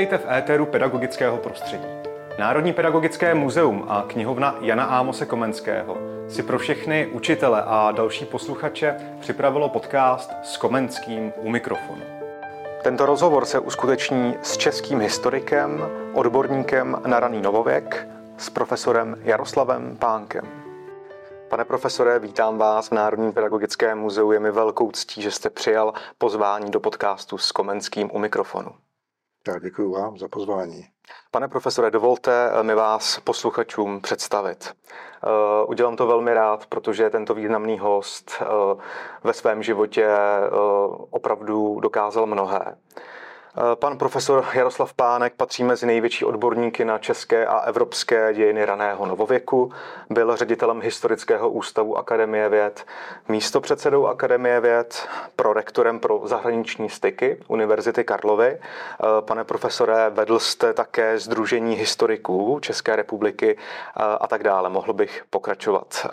Vítejte v éteru pedagogického prostředí. Národní pedagogické muzeum a knihovna Jana Ámose Komenského si pro všechny učitele a další posluchače připravilo podcast s Komenským u mikrofonu. Tento rozhovor se uskuteční s českým historikem, odborníkem na raný novověk, s profesorem Jaroslavem Pánkem. Pane profesore, vítám vás v Národním pedagogickém muzeu. Je mi velkou ctí, že jste přijal pozvání do podcastu s Komenským u mikrofonu. Já děkuji vám za pozvání. Pane profesore, dovolte mi vás posluchačům představit. Eh, udělám to velmi rád, protože tento významný host eh, ve svém životě eh, opravdu dokázal mnohé. Eh, pan profesor Jaroslav Pánek patří mezi největší odborníky na české a evropské dějiny raného novověku. Byl ředitelem Historického ústavu Akademie věd, místopředsedou Akademie věd, prorektorem pro zahraniční styky Univerzity Karlovy. Eh, pane profesore, vedl jste také Združení historiků České republiky eh, a tak dále. Mohl bych pokračovat.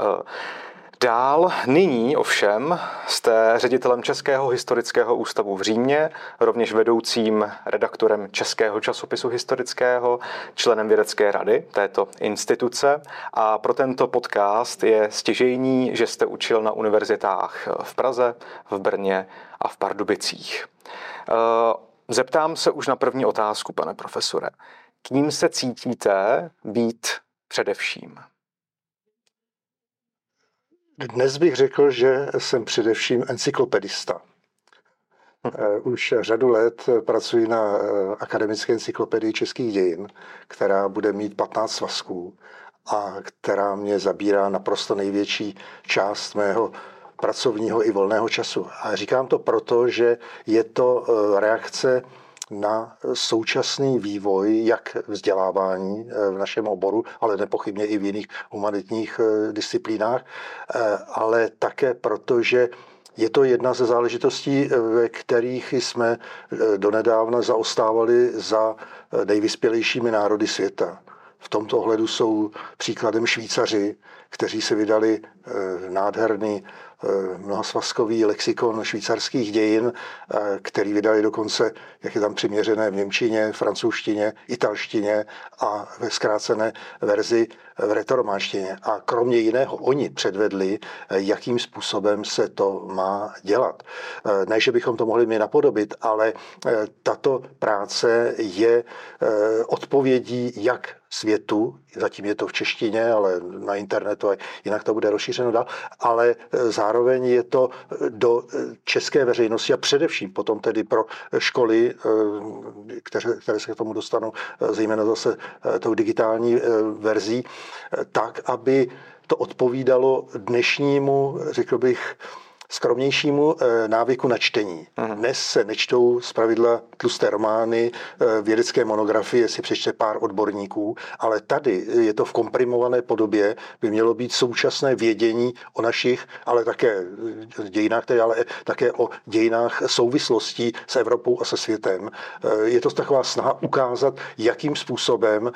Dál nyní ovšem jste ředitelem Českého historického ústavu v Římě, rovněž vedoucím redaktorem Českého časopisu historického, členem vědecké rady této instituce a pro tento podcast je stěžejní, že jste učil na univerzitách v Praze, v Brně a v Pardubicích. Eh, zeptám se už na první otázku, pane profesore. Kým se cítíte být především? Dnes bych řekl, že jsem především encyklopedista. Eh, už řadu let pracuji na eh, Akademické encyklopedii českých dějin, která bude mít 15 svazků a která mě zabírá naprosto největší část mého pracovního i volného času. A říkám to proto, že je to eh, reakce na současný vývoj, jak vzdělávání eh, v našem oboru, ale nepochybně i v jiných humanitních eh, disciplínách, eh, ale také proto, že je to jedna ze záležitostí, ve kterých jsme donedávna zaostávali za nejvyspělejšími národy světa. V tomto ohledu jsou příkladem Švýcaři, kteří se vydali nádherný Eh, mnohosvazkový lexikon švýcarských dějin, eh, který vydali dokonce, jak je tam přiměřené v Němčině, francouzštině, italštině a ve zkrácené verzi v retorománštině. A kromě jiného oni předvedli, eh, jakým způsobem se to má dělat. Ne, že bychom to mohli mi napodobit, ale tato práce je odpovědí jak světu, zatím je to v češtině, ale na internetu a jinak to bude rozšířeno dál, ale zároveň je to do české veřejnosti a především potom tedy pro školy, které, které se k tomu dostanou, zejména zase tou digitální verzí, tak, aby to odpovídalo dnešnímu, řekl bych, skromnějšímu eh, návyku na čtení. Aha. Dnes se nečtou z pravidla tlusté romány, eh, vědecké monografie si přečte pár odborníků, ale tady je to v komprimované podobě, by mělo být současné vědění o našich, ale také eh, dějinách, tedy, ale také o dějinách souvislostí s Evropou a se světem. Je to taková snaha ukázat, jakým způsobem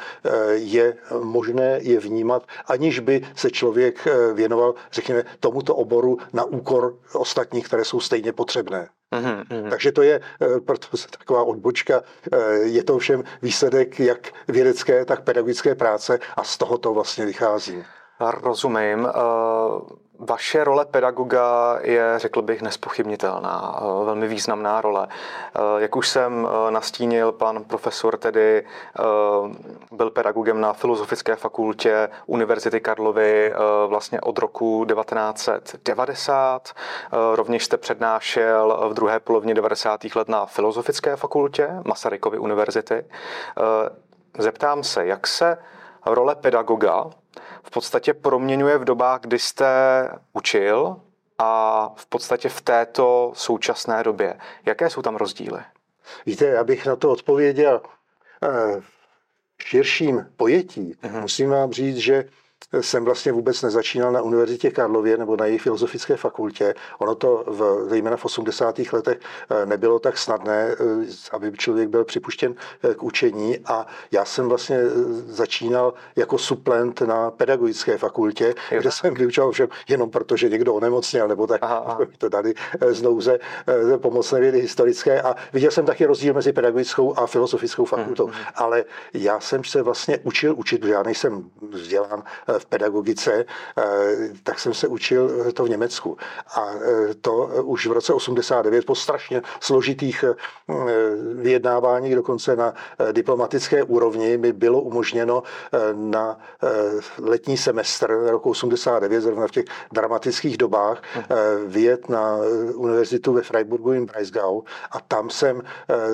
je možné je vnímat, aniž by se člověk věnoval, řekněme, tomuto oboru na úkor ostatních, které jsou stejně potřebné. Mm-hmm. Takže to je eh, taková odbočka. Eh, je to všem výsledek jak vědecké, tak pedagogické práce a z toho to vlastně vychází. Rozumím. Eh, vaše role pedagoga je, řekl bych, nespochybnitelná, eh, velmi významná role. Eh, jak už jsem nastínil, pan profesor tedy byl pedagogem na Filozofické fakultě Univerzity Karlovy vlastně od roku 1990. Rovněž jste přednášel v druhé polovině 90. let na Filozofické fakultě Masarykovy univerzity. Zeptám se, jak se role pedagoga v podstatě proměňuje v dobách, kdy jste učil a v podstatě v této současné době. Jaké jsou tam rozdíly? Víte, já bych na to odpověděl eh, v širším pojetí. Uh-huh. Musím vám říct, že jsem vlastně vůbec nezačínal na Univerzitě Karlově nebo na její filozofické fakultě. Ono to v, zejména v 80. letech eh, nebylo tak snadné, eh, aby člověk byl připuštěn eh, k učení a já jsem vlastně začínal jako suplent na pedagogické fakultě, jo. kde jsem vyučoval všem jenom proto, že někdo onemocněl nebo tak aha, aha. to dali z nouze pomocné vědy historické a viděl jsem taky rozdíl mezi pedagogickou a filozofickou fakultou. Hmm, hmm. Ale já jsem se vlastně učil učit, protože já nejsem vzdělán v pedagogice, eh, tak jsem se učil to v Německu. A eh, to už v roce 89 po strašně složitých eh, vyjednávání, dokonce na diplomatické úrovni, mi bylo umožněno na letní semestr roku 89, zrovna v těch dramatických dobách, vyjet na univerzitu ve Freiburgu im Breisgau a tam jsem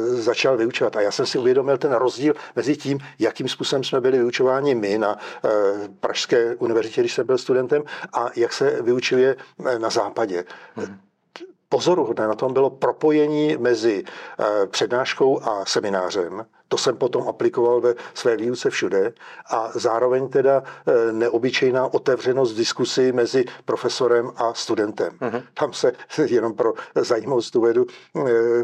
začal vyučovat. A já jsem si uvědomil ten rozdíl mezi tím, jakým způsobem jsme byli vyučováni my na Pražské Pražské univerzitě, když jsem byl studentem, a jak se vyučuje eh, na západě. Hmm pozoruhodné na tom bylo propojení mezi eh, přednáškou a seminářem. To jsem potom aplikoval ve své výuce všude a zároveň teda eh, neobyčejná otevřenost diskusy mezi profesorem a studentem. Uh-huh. Tam se jenom pro zajímavost uvedu, eh,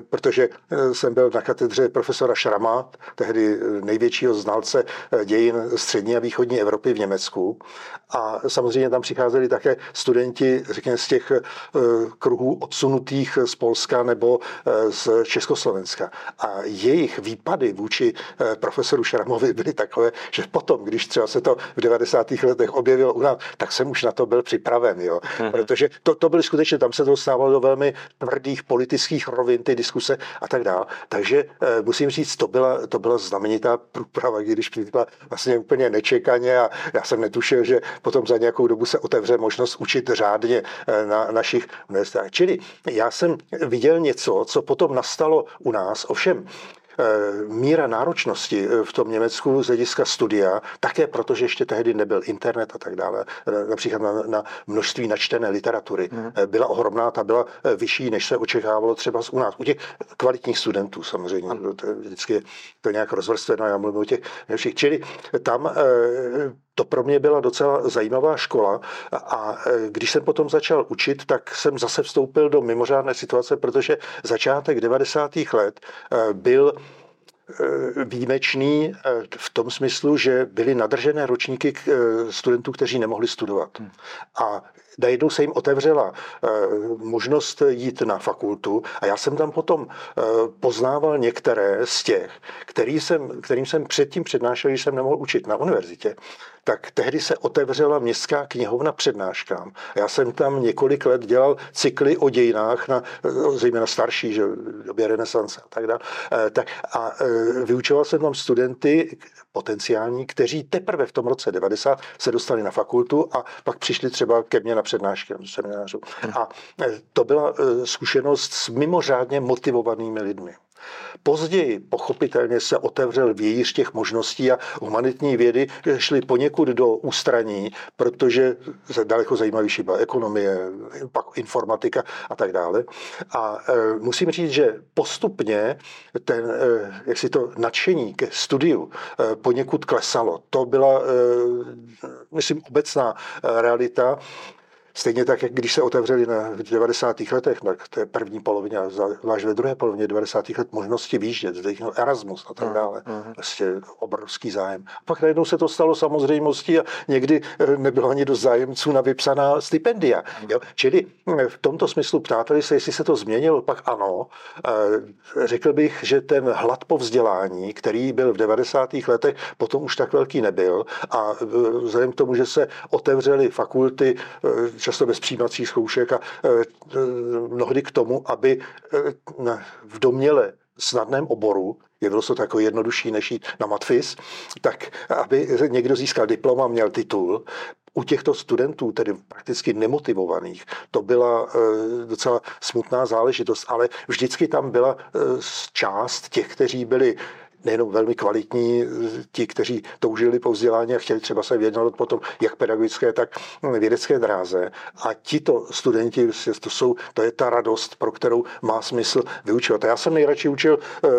protože jsem byl na katedře profesora Šrama, tehdy největšího znalce dějin střední a východní Evropy v Německu. A samozřejmě tam přicházeli také studenti, řekněme, z těch kruhů odsunutých z Polska nebo z Československa. A jejich výpady vůči eh, profesoru Šramovi byly takové, že potom, když třeba se to v 90. letech objevilo u nás, tak jsem už na to byl připraven, jo. Mm-hmm. Protože to, to byly skutečně, tam se to stávalo do velmi tvrdých politických rovin, ty diskuse a tak dále. Takže eh, musím říct, to byla, to byla znamenitá průprava, když přišla vlastně úplně nečekaně a já jsem netušil, že potom za nějakou dobu se otevře možnost učit řádně na našich univerzitách. Čili já jsem viděl něco, co potom nastalo u nás, ovšem eh, míra náročnosti eh, v tom Německu z hlediska studia, také protože ještě tehdy nebyl internet a tak dále, eh, například na, na množství načtené literatury, mm. byla ohromná, ta byla vyšší, než se očekávalo třeba u nás, u těch kvalitních studentů samozřejmě, mm. to je vždycky to nějak rozvrstveno, já mluvím o těch všech, čili tam to pro mě byla docela zajímavá škola a e, když jsem potom začal učit, tak jsem zase vstoupil do mimořádné situace, protože začátek 90. let e, byl e, výjimečný v tom smyslu, že byly nadržené ročníky studentů, kteří nemohli studovat. Hmm. A najednou se jim otevřela možnost jít na fakultu a já jsem tam potom poznával některé z těch, který jsem, kterým jsem předtím přednášel, když jsem nemohl učit na univerzitě tak tehdy se otevřela městská knihovna přednáškám. Já jsem tam několik let dělal cykly o dějinách, na, zejména starší, že době renesance a tak dále. Eh, tak, a eh, vyučoval jsem tam studenty potenciální, kteří teprve v tom roce 90 se dostali na fakultu a pak přišli třeba ke mně na přednášky, na seminářu. A eh, to byla zkušenost s mimořádně motivovanými lidmi. Později pochopitelně se otevřel vějíř těch možností a humanitní vědy šly poněkud do ústraní, protože daleko zajímavější byla ekonomie, pak informatika a tak dále. A e, musím říct, že postupně ten, e, jak si to nadšení ke studiu e, poněkud klesalo. To byla, e, myslím, obecná e, realita. Stejně tak, jak když se otevřeli na, v 90. letech, tak té první polovině, zvlášť ve druhé polovině 90. let možnosti výjíždět, zde Erasmus a tak hmm, dále. Uh-huh. Vlastně obrovský zájem. A pak najednou se to stalo samozřejmostí a někdy eh, nebylo ani do zájemců na vypsaná stipendia. Uh-huh. Jo? Čili hm, v tomto smyslu ptáteli se, jestli se to změnilo, pak ano. Eh, řekl bych, že ten hlad po vzdělání, který byl v 90. letech, potom už tak velký nebyl a eh, vzhledem k tomu, že se otevřely fakulty často bez přijímacích zkoušek a e, e, mnohdy k tomu, aby e, v doměle snadném oboru, je bylo to takové jednodušší než jít na matfis, tak aby někdo získal diplom a měl titul, u těchto studentů, tedy prakticky nemotivovaných, to byla docela smutná záležitost, ale vždycky tam byla část těch, kteří byli nejenom velmi kvalitní, ti, kteří toužili po vzdělání a chtěli třeba se věnovat potom jak pedagogické, tak vědecké dráze. A tito studenti, to, jsou, to je ta radost, pro kterou má smysl vyučovat. A já jsem nejradši učil eh,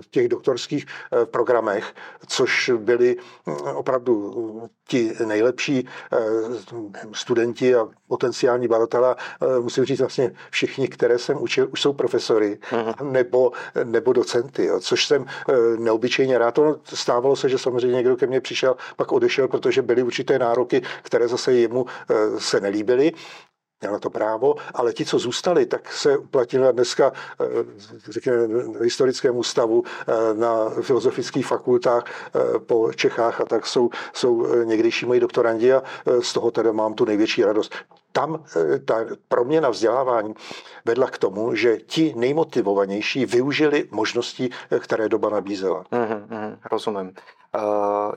v těch doktorských eh, programech, což byli opravdu ti nejlepší eh, studenti a potenciální badatelé, musím říct vlastně všichni, které jsem učil, už jsou profesory mhm. nebo, nebo docenty, jo, což jsem neobyčejně rád. To stávalo se, že samozřejmě někdo ke mně přišel, pak odešel, protože byly určité nároky, které zase jemu se nelíbily měl na to právo, ale ti, co zůstali, tak se uplatnili dneska, eh, řekněme, na historickém ústavu, eh, na filozofických fakultách eh, po Čechách a tak jsou, jsou někdejší moji doktorandi a z toho teda mám tu největší radost. Tam ta proměna vzdělávání vedla k tomu, že ti nejmotivovanější využili možnosti, které doba nabízela. Mm-hmm, mm, rozumím.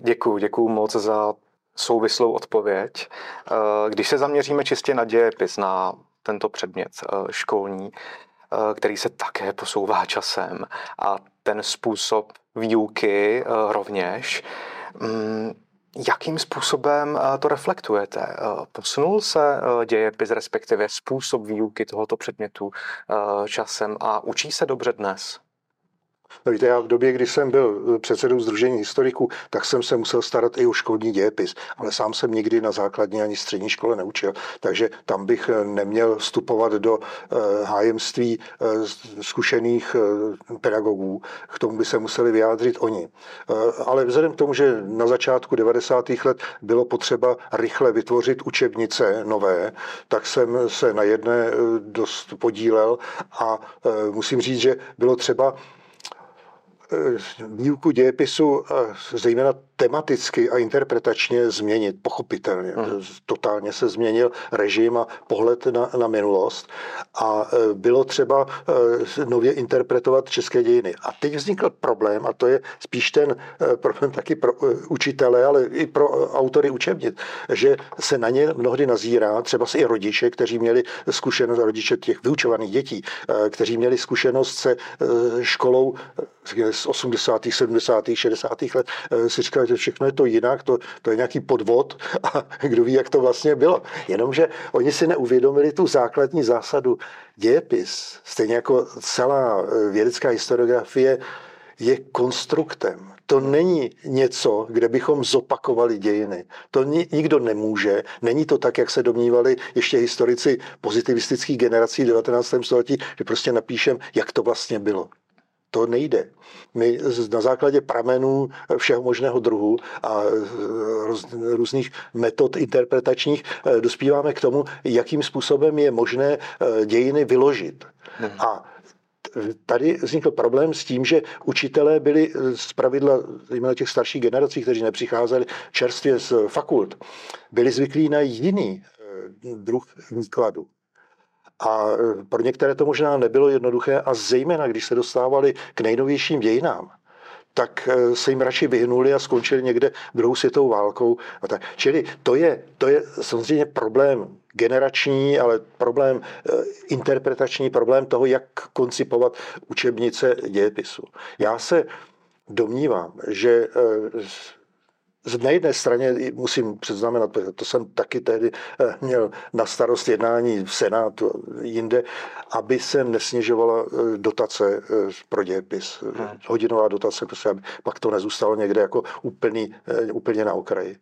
Děkuji, děkuji moc za souvislou odpověď. Eh, když se zaměříme čistě na dějepis, na tento předmět eh, školní, eh, který se také posouvá časem a ten způsob výuky rovněž, mm, Jakým způsobem to reflektujete? Posunul se dějepis, respektive způsob výuky tohoto předmětu časem a učí se dobře dnes? No víte, já v době, kdy jsem byl eh, předsedou Združení historiků, tak jsem se musel starat i o školní dějepis, ale sám jsem nikdy na základní ani střední škole neučil, takže tam bych eh, neměl vstupovat do eh, hájemství zkušených pedagogů, k tomu by se museli vyjádřit oni. Ale vzhledem k tomu, že na začátku 90. let bylo potřeba rychle vytvořit učebnice nové, tak jsem se na jedné dost podílel a musím říct, že bylo třeba výuku dějepisu zejména tematicky a interpretačně změnit, pochopitelně. Hmm. Totálně se změnil režim a pohled na, na minulost a bylo třeba nově interpretovat české dějiny. A teď vznikl problém, a to je spíš ten problém taky pro učitele, ale i pro autory učebnic, že se na ně mnohdy nazírá, třeba i rodiče, kteří měli zkušenost, rodiče těch vyučovaných dětí, kteří měli zkušenost se školou z 80., 70., 60. let, si říkali, že všechno je to jinak, to, to je nějaký podvod a kdo ví, jak to vlastně bylo. Jenomže oni si neuvědomili tu základní zásadu dějepis, stejně jako celá eh, vědecká historiografie, je konstruktem. To není něco, kde bychom zopakovali dějiny. To nikdo nemůže. Není to tak, jak se domnívali ještě historici pozitivistických generací v 19. století, že prostě napíšem, jak to vlastně bylo to nejde. My na základě pramenů všeho možného druhu a roz, různých metod interpretačních eh, dospíváme k tomu, jakým způsobem je možné eh, dějiny vyložit. Hmm. A tady vznikl problém s tím, že učitelé byli z pravidla, zejména těch starších generací, kteří nepřicházeli čerstvě z fakult, byli zvyklí na jiný druh výkladu. A e, pro některé to možná nebylo jednoduché a zejména, když se dostávali k nejnovějším dějinám, tak e, se jim radši vyhnuli a skončili někde druhou světovou válkou. A tak. Čili to je, to je samozřejmě problém generační, ale problém e, interpretační, problém toho, jak koncipovat učebnice dějepisu. Já se domnívám, že na jedné straně musím předznamenat, to jsem taky tehdy eh, měl na starost jednání v Senátu jinde, aby se nesnižovala eh, dotace eh, pro dějepis. Hmm. Hodinová dotace, prostě, aby pak to nezůstalo někde jako úplný, úplně na okraji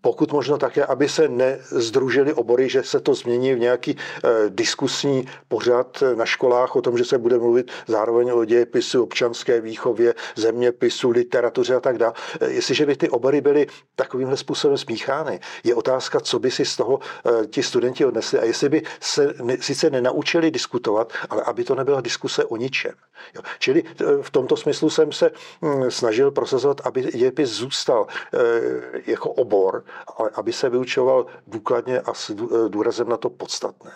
pokud možno také, aby se nezdružili obory, že se to změní v nějaký eh, diskusní pořad na školách o tom, že se bude mluvit zároveň o dějepisu, občanské výchově, zeměpisu, literatuře a tak dále. Eh, jestliže by ty obory byly takovýmhle způsobem smíchány, je otázka, co by si z toho eh, ti studenti odnesli a jestli by se ne, sice nenaučili diskutovat, ale aby to nebyla diskuse o ničem. Jo. Čili v tomto smyslu jsem se hm, snažil prosazovat, aby dějepis zůstal jako obor, ale aby se vyučoval důkladně a s důrazem na to podstatné.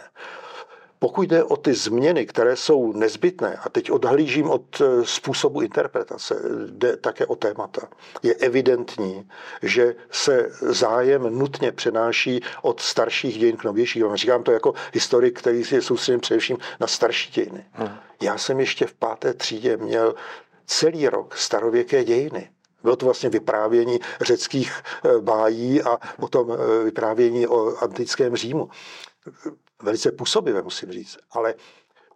Pokud jde o ty změny, které jsou nezbytné, a teď odhlížím od e, způsobu interpretace, jde také o témata, je evidentní, že se zájem nutně přenáší od starších dějin k novějším. Říkám to jako historik, který je soustředěn především na starší dějiny. Hmm. Já jsem ještě v páté třídě měl celý rok starověké dějiny. Bylo to vlastně vyprávění řeckých eh, bájí a potom eh, vyprávění o antickém Římu. Velice působivé, musím říct. Ale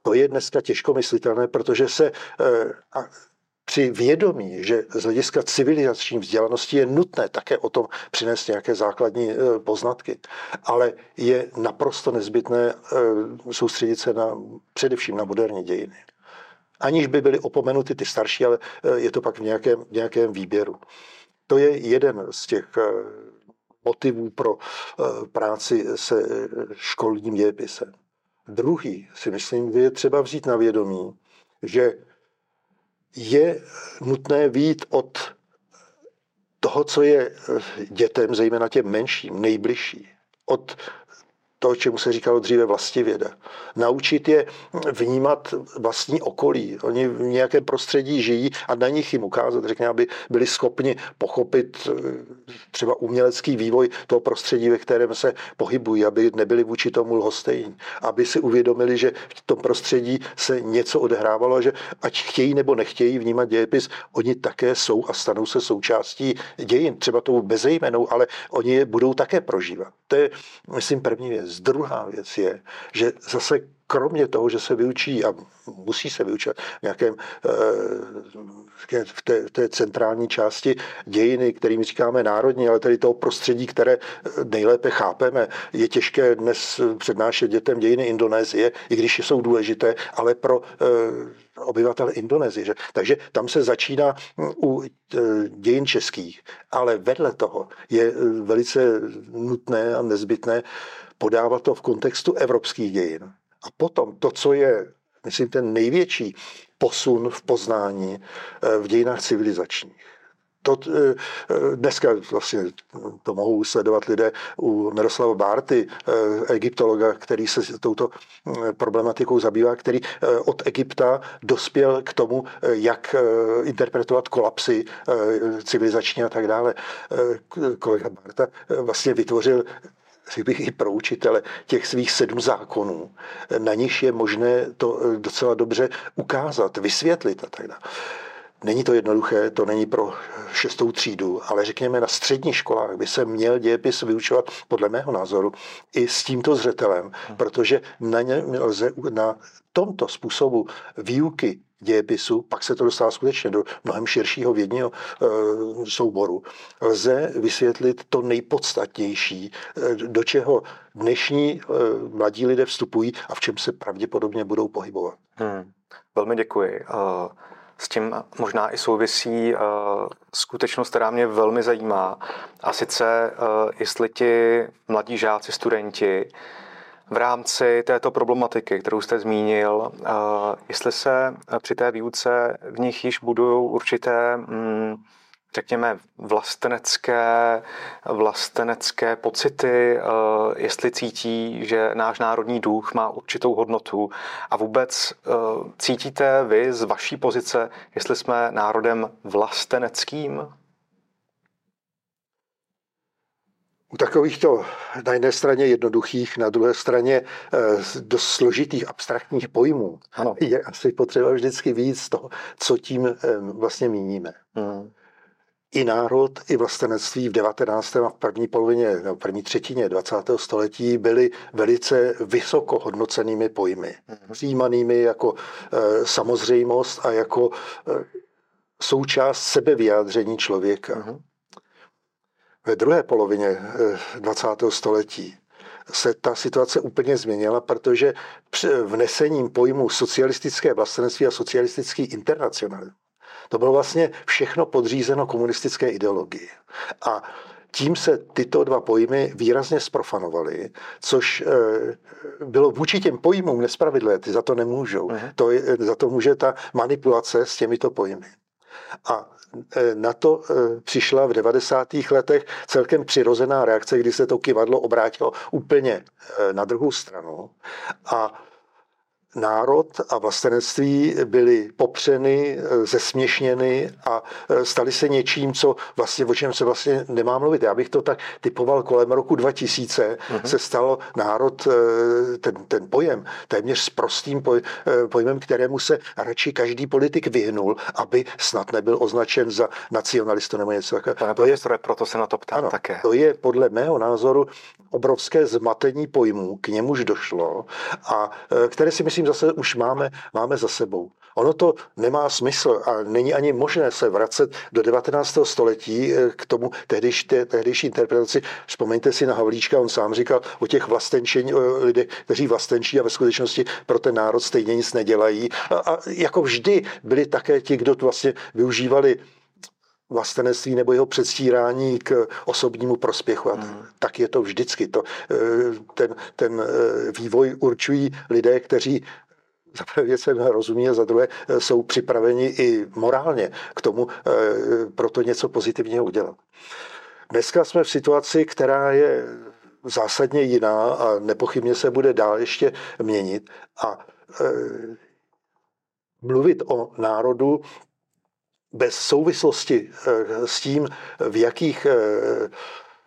to je dneska těžko myslitelné, protože se eh, při vědomí, že z hlediska civilizační vzdělanosti je nutné také o tom přinést nějaké základní poznatky, ale je naprosto nezbytné soustředit se na, především na moderní dějiny aniž by byly opomenuty ty starší, ale eh, je to pak v nějakém, v nějakém výběru. To je jeden z těch eh, motivů pro eh, práci se školním dějepisem. Druhý si myslím, že je třeba vzít na vědomí, že je nutné vít od toho, co je dětem, zejména těm menším, nejbližší, od to, čemu se říkalo dříve vlastivěda. Naučit je vnímat vlastní okolí. Oni v nějakém prostředí žijí a na nich jim ukázat, řekněme, aby byli schopni pochopit eh, třeba umělecký vývoj toho prostředí, ve kterém se pohybují, aby nebyli vůči tomu lhostejní. Aby si uvědomili, že v tom prostředí se něco odehrávalo že ať chtějí nebo nechtějí vnímat dějepis, oni také jsou a stanou se součástí dějin. Třeba tou bezejmenou, ale oni je budou také prožívat. To je, myslím, první věc. Druhá věc je, že zase kromě toho, že se vyučí a musí se vyučit v nějakém eh, v té, v té centrální části dějiny, kterým říkáme národní, ale tedy toho prostředí, které nejlépe chápeme. Je těžké dnes přednášet dětem dějiny Indonésie, i když jsou důležité, ale pro eh, obyvatel Indonésie. Že? Takže tam se začíná u eh, dějin českých, ale vedle toho je velice nutné a nezbytné podávat to v kontextu evropských dějin. A potom to, co je, myslím, ten největší posun v poznání eh, v dějinách civilizačních. To, eh, dneska vlastně to mohou sledovat lidé u Miroslava Bárty, eh, egyptologa, který se touto problematikou zabývá, který od Egypta dospěl k tomu, jak interpretovat kolapsy civilizační a tak dále. Kolega Bárta vlastně vytvořil řekl bych i pro učitele, těch svých sedm zákonů, na nich je možné to eh, docela dobře ukázat, vysvětlit a tak dále. Není to jednoduché, to není pro šestou třídu, ale řekněme na středních školách by se měl dějepis vyučovat podle mého názoru i s tímto zřetelem, protože na, ně lze, na tomto způsobu výuky dějepisu, pak se to dostává skutečně do mnohem širšího vědního e, souboru, lze vysvětlit to nejpodstatnější, e, do čeho dnešní e, mladí lidé vstupují a v čem se pravděpodobně budou pohybovat. Hmm. Velmi děkuji. S tím možná i souvisí skutečnost, která mě velmi zajímá. A sice, jestli ti mladí žáci, studenti v rámci této problematiky, kterou jste zmínil, eh, jestli se při té výuce v nich již budují určité mm, řekněme, vlastenecké, vlastenecké pocity, eh, jestli cítí, že náš národní duch má určitou hodnotu a vůbec eh, cítíte vy z vaší pozice, jestli jsme národem vlasteneckým? U takovýchto na jedné straně jednoduchých, na druhé straně eh, dost složitých abstraktních pojmů ano. je asi potřeba vždycky víc toho, co tím vlastně míníme. Hmm. I národ, i vlastenectví v 19. a v první polovině, v první třetině 20. století byly velice vysoko hodnocenými pojmy. Hmm. Přijímanými jako e, samozřejmost a jako e, součást sebevyjádření člověka. Hmm. Ve druhé polovině 20. Eh, století se ta situace úplně změnila, protože vnesením pojmu socialistické vlastenství a socialistický internacionalismus to bylo vlastně všechno podřízeno komunistické ideologii. A tím se tyto dva pojmy výrazně sprofanovaly, což eh, bylo vůči těm pojmům nespravedlivé, ty za to nemůžou. Uh-huh. To je, za to může ta manipulace s těmito pojmy. A e, na to e, přišla v 90. letech celkem přirozená reakce, kdy se to kivadlo obrátilo úplně na druhou stranu. A národ a vlastenectví byly popřeny, eh, zesměšněny a eh, staly se něčím, co vlastně, o čem se vlastně nemá mluvit. Já bych to tak typoval kolem roku 2000 uh-huh. se stal národ, eh, ten, ten pojem, téměř s prostým poj, pojmem, kterému se radši každý politik vyhnul, aby snad nebyl označen za nacionalistu nebo něco takového. Pane to je, proto se na to ptám ano, také. To je podle mého názoru obrovské zmatení pojmů, k němuž došlo a které si myslím zase už máme, máme za sebou. Ono to nemá smysl a není ani možné se vracet do 19. století eh, k tomu tehdejší, tehdejší interpretaci. Vzpomeňte si na Havlíčka, on sám říkal o těch vlastenčení, o lidech, kteří vlastenčí a ve skutečnosti pro ten národ stejně nic nedělají. A, a jako vždy byli také ti, kdo tu vlastně využívali vlastenectví nebo jeho předstírání k osobnímu prospěchu. A hmm. tak je to vždycky. To, eh, ten, ten eh, vývoj určují lidé, kteří za prvé věcem rozumí a za druhé eh, jsou připraveni i morálně k tomu proto něco pozitivního udělat. Dneska jsme v situaci, která je zásadně jiná a nepochybně se bude dál ještě měnit. A mluvit o národu bez souvislosti eh, s tím, v jakých eh,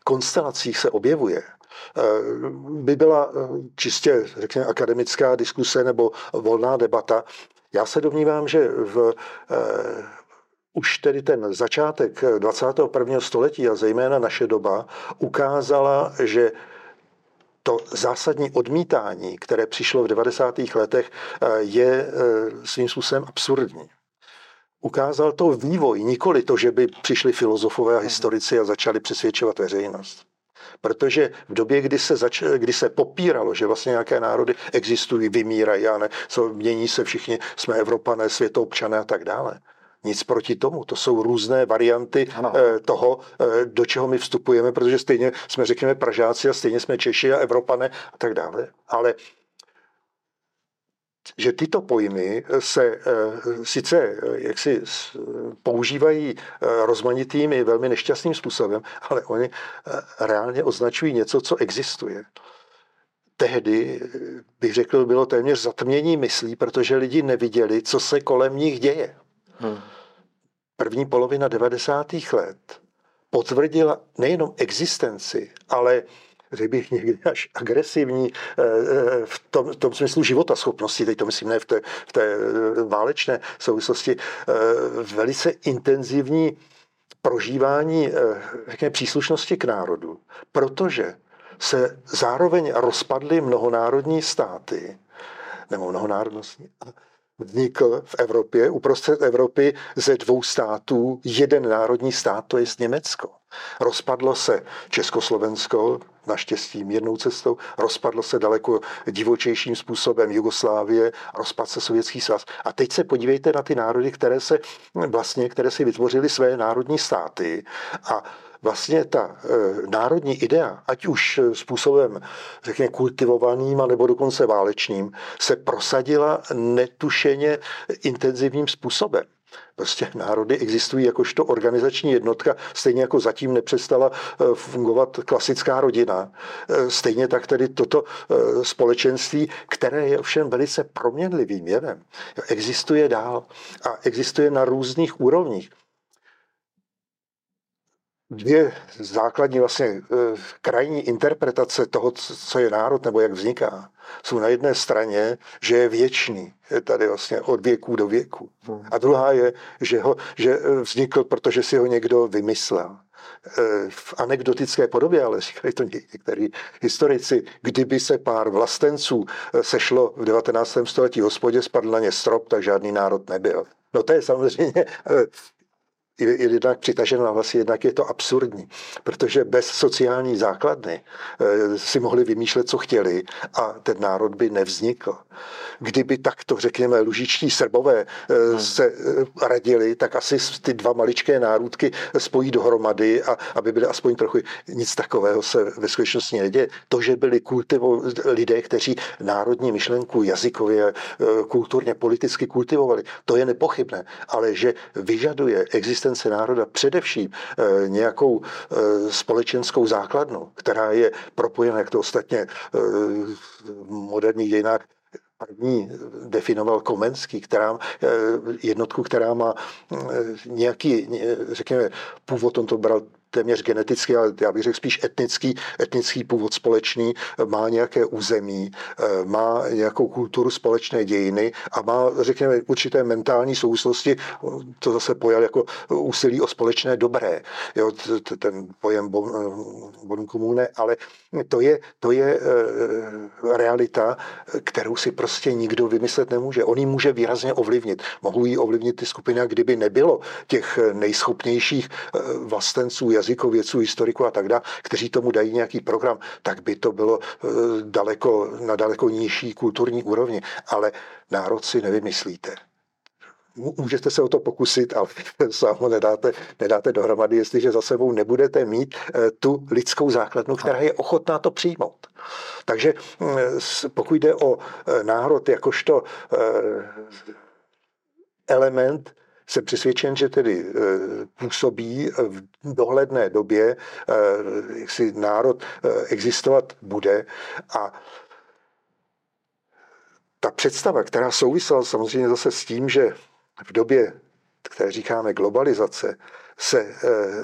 konstelacích se objevuje, eh, by byla čistě, řekněme, akademická diskuse nebo volná debata. Já se domnívám, že v, už tedy ten začátek 21. století a zejména naše doba ukázala, že to zásadní odmítání, které přišlo v 90. letech, je svým způsobem absurdní ukázal to vývoj, nikoli to, že by přišli filozofové a mhm. historici a začali přesvědčovat veřejnost. Protože v době, kdy se, zač- kdy se popíralo, že vlastně nějaké národy existují, vymírají, a ne, co, mění se všichni, jsme Evropané, světoobčané a tak dále. Nic proti tomu. To jsou různé varianty ano. Eh, toho, eh, do čeho my vstupujeme, protože stejně jsme, řekněme, Pražáci a stejně jsme Češi a Evropané a tak dále. Ale že tyto pojmy se eh, sice eh, jaksi používají eh, rozmanitým velmi nešťastným způsobem, ale oni reálně označují něco, co existuje. Tehdy, bych řekl, bylo téměř zatmění myslí, protože lidi neviděli, co se kolem nich děje. Hmm. První polovina 90. let potvrdila nejenom existenci, ale řekl bych někdy až agresivní eh, eh, v tom, v tom smyslu života schopnosti, teď to myslím ne v té, v té eh, válečné souvislosti, velice intenzivní prožívání řekněme, příslušnosti k národu, protože se zároveň rozpadly mnohonárodní státy, nebo mnohonárodnostní, vznikl v Evropě, uprostřed Evropy ze dvou států, jeden národní stát, to je Německo. Rozpadlo se Československo, naštěstí mírnou cestou, rozpadlo se daleko divočejším způsobem Jugoslávie, rozpad se Sovětský svaz. A teď se podívejte na ty národy, které se vlastně, které si vytvořily své národní státy a vlastně ta e, národní idea, ať už způsobem, řekněme, kultivovaným, nebo dokonce válečným, se prosadila netušeně intenzivním způsobem. Prostě národy existují jakožto organizační jednotka, stejně jako zatím nepřestala eh, fungovat klasická rodina. Eh, stejně tak tedy toto společenství, které je ovšem velice proměnlivým jevem, existuje dál a existuje na různých úrovních dvě základní vlastně eh, krajní interpretace toho, co je národ nebo jak vzniká, jsou na jedné straně, že je věčný, je tady vlastně od věků do věku. A druhá je, že, ho, že eh, vznikl, protože si ho někdo vymyslel eh, v anekdotické podobě, ale říkají to někteří historici, kdyby se pár vlastenců sešlo v 19. století hospodě, spadl na ně strop, tak žádný národ nebyl. No to je samozřejmě je jednak přitaženo na vlasy, jednak je to absurdní, protože bez sociální základny eh, si mohli vymýšlet, co chtěli a ten národ by nevznikl. Kdyby takto, řekněme, lužičtí srbové eh, hmm. se eh, radili, tak asi ty dva maličké národky spojí dohromady a aby byly aspoň trochu, nic takového se ve skutečnosti neděje. To, že byli kultivo, lidé, kteří národní myšlenku jazykově, kulturně, politicky kultivovali, to je nepochybné, ale že vyžaduje existenci existence národa především eh, nějakou eh, společenskou základnu, která je propojena, jak to ostatně eh, v moderních dějinách první definoval Komenský, která, jednotku, která má nějaký, řekněme, původ, on to bral téměř genetický, ale já bych řekl spíš etnický, etnický původ společný, má nějaké území, eh, má nějakou kulturu společné dějiny a má, řekněme, určité mentální souvislosti, to zase pojal jako úsilí o společné dobré, jo, ten pojem bon, bon comune, ale to je, to je eh, realita, kterou si prostě nikdo vymyslet nemůže. On ji může výrazně ovlivnit. Mohou ji ovlivnit ty skupiny, kdyby nebylo těch nejschopnějších eh, vlastenců, jazykovědců, historiků a tak dále, kteří tomu dají nějaký program, tak by to bylo eh, daleko, na daleko nižší kulturní úrovni. Ale národ si nevymyslíte můžete se o to pokusit, ale sám ho nedáte, nedáte dohromady, jestliže za sebou nebudete mít eh, tu lidskou základnu, která je ochotná to přijmout. Takže mm, pokud jde o eh, národ jakožto element jsem přesvědčen, že tedy eh, působí v dohledné době, eh, jak si národ eh, existovat bude a ta představa, která souvisela samozřejmě zase s tím, že v době, které říkáme globalizace, se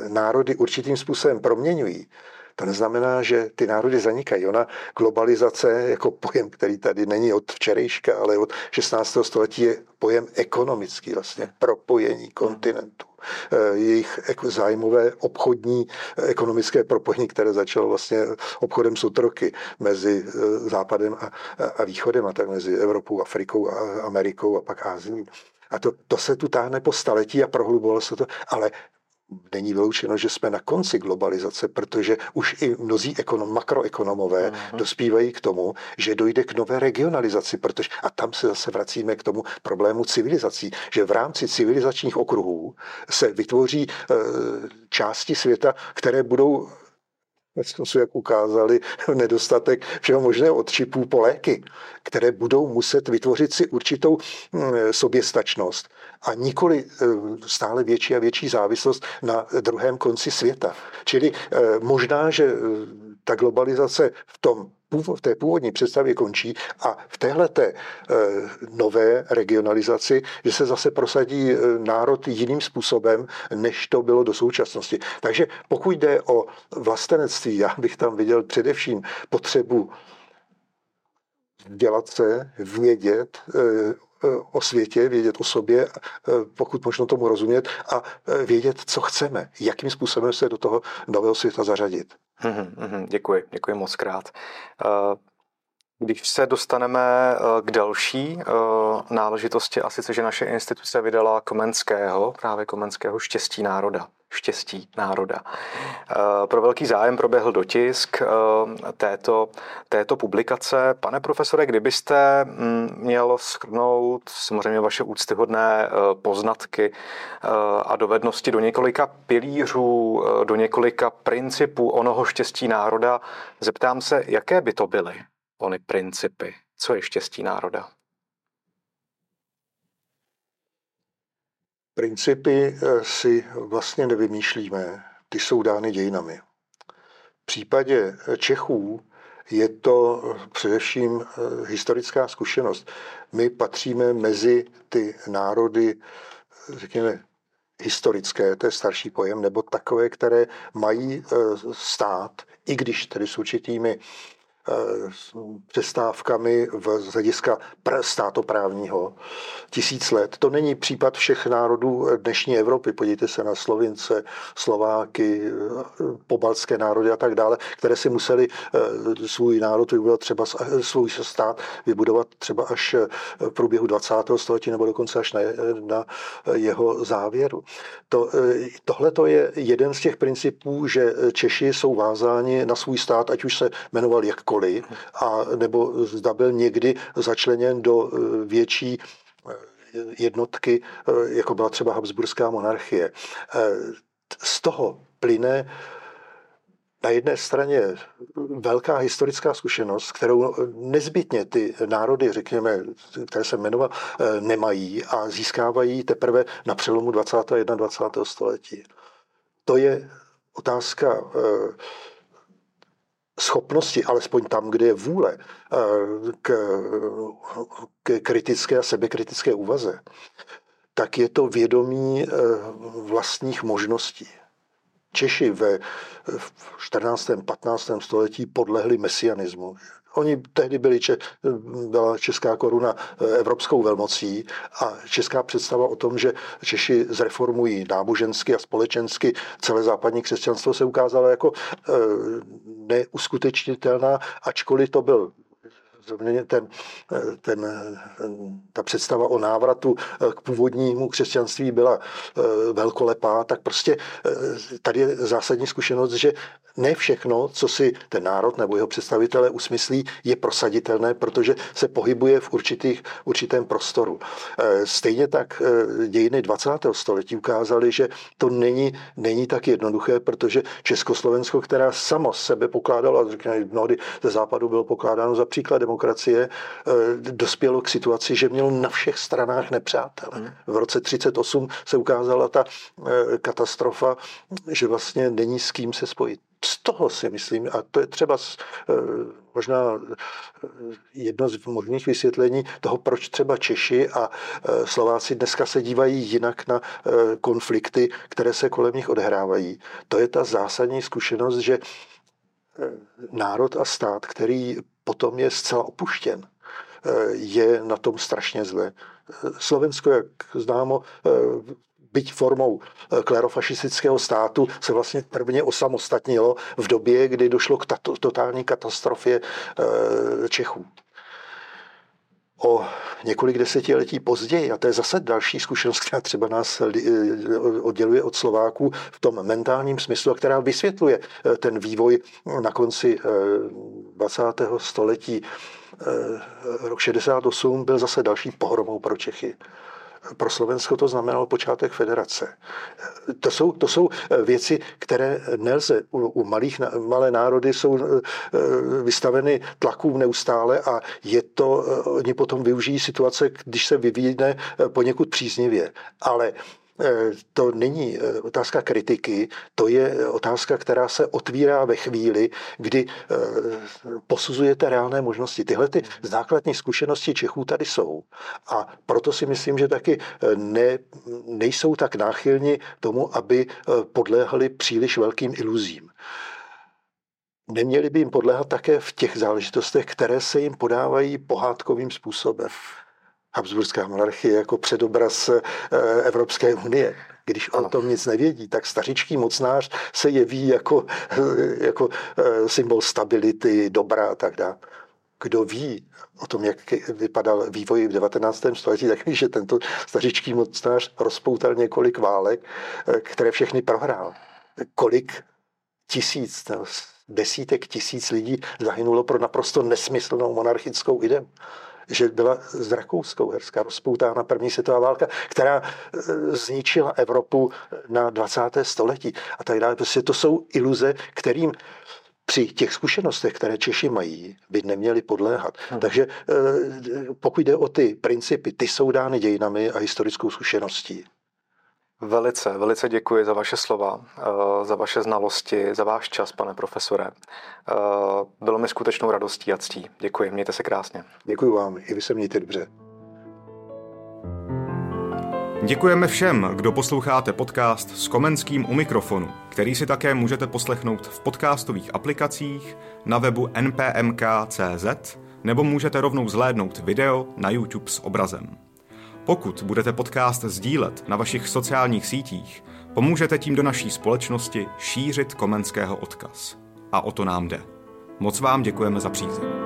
národy určitým způsobem proměňují, to neznamená, že ty národy zanikají. Ona globalizace jako pojem, který tady není od včerejška, ale od 16. století je pojem ekonomický, vlastně propojení kontinentu eh, jejich zájmové obchodní eh, ekonomické propojení, které začalo vlastně obchodem s otroky mezi eh, západem a, a východem a tak mezi Evropou, Afrikou a Amerikou a pak Ázií. A to, to se tu táhne po staletí a prohlubovalo se to, ale není vyloučeno, že jsme na konci globalizace, protože už i mnozí ekonom, makroekonomové uh-huh. dospívají k tomu, že dojde k nové regionalizaci, protože a tam se zase vracíme k tomu problému civilizací, že v rámci civilizačních okruhů se vytvoří e, části světa, které budou jsou, jak ukázali, nedostatek všeho možného od čipů po léky, které budou muset vytvořit si určitou mm, soběstačnost a nikoli eh, stále větší a větší závislost na druhém konci světa. Čili eh, možná, že eh, ta globalizace v tom v té původní představě končí a v téhle té nové regionalizaci, že se zase prosadí národ jiným způsobem, než to bylo do současnosti. Takže pokud jde o vlastenectví, já bych tam viděl především potřebu dělat se, vědět, o světě, vědět o sobě, pokud možno tomu rozumět a vědět, co chceme, jakým způsobem se do toho nového světa zařadit. Mm-hmm, děkuji, děkuji moc krát. Když se dostaneme k další náležitosti, a sice, že naše instituce vydala Komenského, právě Komenského štěstí národa štěstí národa. Eh, pro velký zájem proběhl dotisk eh, této, této publikace. Pane profesore, kdybyste mm, měl schrnout samozřejmě vaše úctyhodné eh, poznatky a dovednosti do několika pilířů, do několika principů onoho štěstí národa, zeptám se, jaké by to byly ony principy? Co je štěstí národa? Principy eh, si vlastně nevymýšlíme, ty jsou dány dějinami. V případě eh, Čechů je to eh, především historická zkušenost. My patříme mezi ty národy, řekněme, historické, to je starší pojem, nebo takové, které mají stát, i když tedy s určitými přestávkami v, z hlediska státoprávního tisíc let. To není případ všech národů dnešní Evropy. Podívejte se na Slovince, Slováky, eh, pobaltské národy a tak dále, které si museli eh, svůj národ vybudovat třeba, svůj stát vybudovat třeba až v průběhu 20. století nebo dokonce až na, na jeho závěru. To, tohle to je jeden z těch principů, že Češi jsou vázáni na svůj stát, ať už se jmenoval jakkoliv jakkoliv, a nebo zda byl někdy začleněn do eh, větší eh, jednotky, eh, jako byla třeba Habsburská monarchie. Z toho plyne na jedné straně velká historická zkušenost, kterou nezbytně ty národy, řekněme, které se jmenoval, nemají a získávají teprve na přelomu 20. a 21. století. To je otázka schopnosti, alespoň tam, kde je vůle eh, k, k kritické a sebekritické úvaze, tak je to vědomí vlastních možností. Češi ve 14. 15. století podlehli mesianismu. Oni tehdy byli, byla česká koruna eh, evropskou velmocí a česká představa o tom, že Češi zreformují nábožensky a společensky celé západní křesťanstvo se ukázalo jako eh, neuskutečnitelná, ačkoliv to byl ten, ten, ta představa o návratu k původnímu křesťanství byla eh, velkolepá, tak prostě eh, tady je zásadní zkušenost, že ne všechno, co si ten národ nebo jeho představitelé usmyslí, je prosaditelné, protože se pohybuje v určitých, určitém prostoru. Eh, stejně tak dějiny 20. století ukázaly, že to není, není tak jednoduché, protože Československo, která samo sebe pokládalo, a mnohdy ze západu bylo pokládáno za příklad demokracie eh, dospělo k situaci, že mělo na všech stranách nepřátele. Hmm. V roce 38 se ukázala ta eh, katastrofa, že vlastně není s kým se spojit. Z toho si myslím, a to je třeba eh, možná jedno z možných vysvětlení toho, proč třeba Češi a Slováci dneska se dívají jinak na konflikty, které se kolem nich odehrávají. To je ta zásadní zkušenost, že národ a stát, který potom je zcela opuštěn, eh, je na tom strašně zle. Slovensko, jak známo, eh, byť formou eh, klerofašistického státu, se vlastně prvně osamostatnilo v době, kdy došlo k totální katastrofě Čechů o několik desetiletí později, a to je zase další zkušenost, která třeba nás odděluje od Slováků v tom mentálním smyslu, a která vysvětluje eh, ten vývoj na konci 20. Eh, století. Eh, rok 68 byl zase další pohromou pro Čechy pro Slovensko to znamenalo počátek federace. To jsou, to jsou věci, které nelze. U, u malých, malé národy jsou eh, vystaveny tlakům neustále a je to, eh, oni potom využijí situace, když se vyvíjne eh, poněkud příznivě. Ale Eh, to není eh, otázka kritiky, to je otázka, která se otvírá ve chvíli, kdy eh, posuzujete reálné možnosti. Tyhle ty základní zkušenosti Čechů tady jsou. A proto si myslím, že taky ne, nejsou tak náchylni tomu, aby podléhali příliš velkým iluzím. Neměli by jim podléhat také v těch záležitostech, které se jim podávají pohádkovým způsobem. Habsburská monarchie jako předobraz eh, Evropské unie. Když o tom nic nevědí, tak stařičký mocnář se jeví jako, eh, jako eh, symbol stability, dobra a tak dále. Kdo ví o tom, jak vypadal vývoj v 19. století, tak ví, že tento stařičký mocnář rozpoutal několik válek, které všechny prohrál. Kolik tisíc, desítek tisíc lidí zahynulo pro naprosto nesmyslnou monarchickou ideu že byla s Rakouskou herská rozpoutána první světová válka, která e, zničila Evropu na 20. století a tak dále. Prostě to jsou iluze, kterým při těch zkušenostech, které Češi mají, by neměli podléhat. Hmm. Takže e, pokud jde o ty principy, ty jsou dány dějinami a historickou zkušeností. Velice, velice děkuji za vaše slova, eh, za vaše znalosti, za váš čas, pane profesore. Eh, bylo mi skutečnou radostí a ctí. Děkuji, mějte se krásně. Děkuji vám, i vy se mějte dobře. Děkujeme všem, kdo posloucháte podcast s Komenským u mikrofonu, který si také můžete poslechnout v podcastových aplikacích, na webu npmk.cz nebo můžete rovnou zhlédnout video na YouTube s obrazem. Pokud budete podcast sdílet na vašich sociálních sítích, pomůžete tím do naší společnosti šířit komenského odkaz. A o to nám jde. Moc vám děkujeme za přízeň.